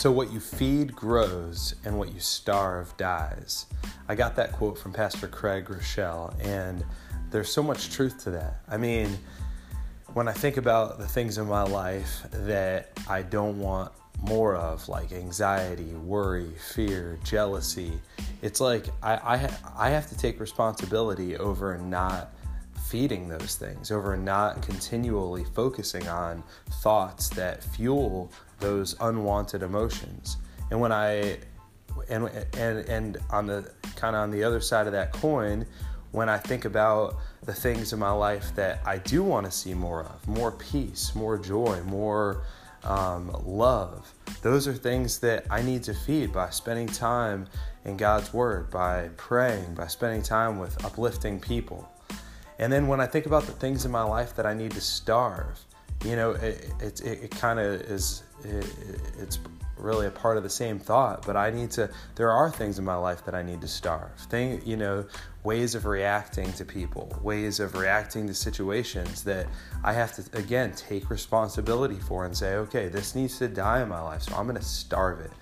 So, what you feed grows, and what you starve dies. I got that quote from Pastor Craig Groeschel, and there's so much truth to that. I mean, when I think about the things in my life that I don't want more of, like anxiety, worry, fear, jealousy, it's like I, I, I have to take responsibility over not feeding those things, over not continually focusing on thoughts that fuel those unwanted emotions. And when I and and and on the kind of on the other side of that coin, when I think about the things in my life that I do want to see more of, more peace, more joy, more um, love, those are things that I need to feed by spending time in God's Word, by praying, by spending time with uplifting people. And then when I think about the things in my life that I need to starve, you know, it, it, it, it kind of is, it, it's really a part of the same thought, but I need to, there are things in my life that I need to starve. Thing, you know, ways of reacting to people, ways of reacting to situations that I have to, again, take responsibility for and say, okay, this needs to die in my life, so I'm to starve it.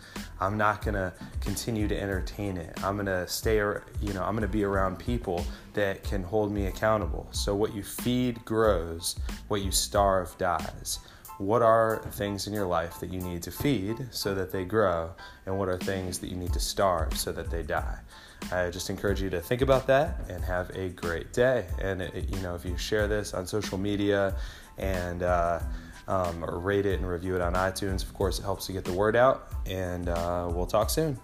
I'm not to continue to entertain it. I'm to stay, you know, I'm to be around people that can hold me accountable. So what you feed grows, what you starve dies what are things in your life that you need to feed so that they grow, and what are things that you need to starve so that they die. I just encourage you to think about that and have a great day. And it, you know, if you share this on social media and uh, um, rate it and review it on iTunes, of course, it helps to get the word out. And uh, we'll talk soon.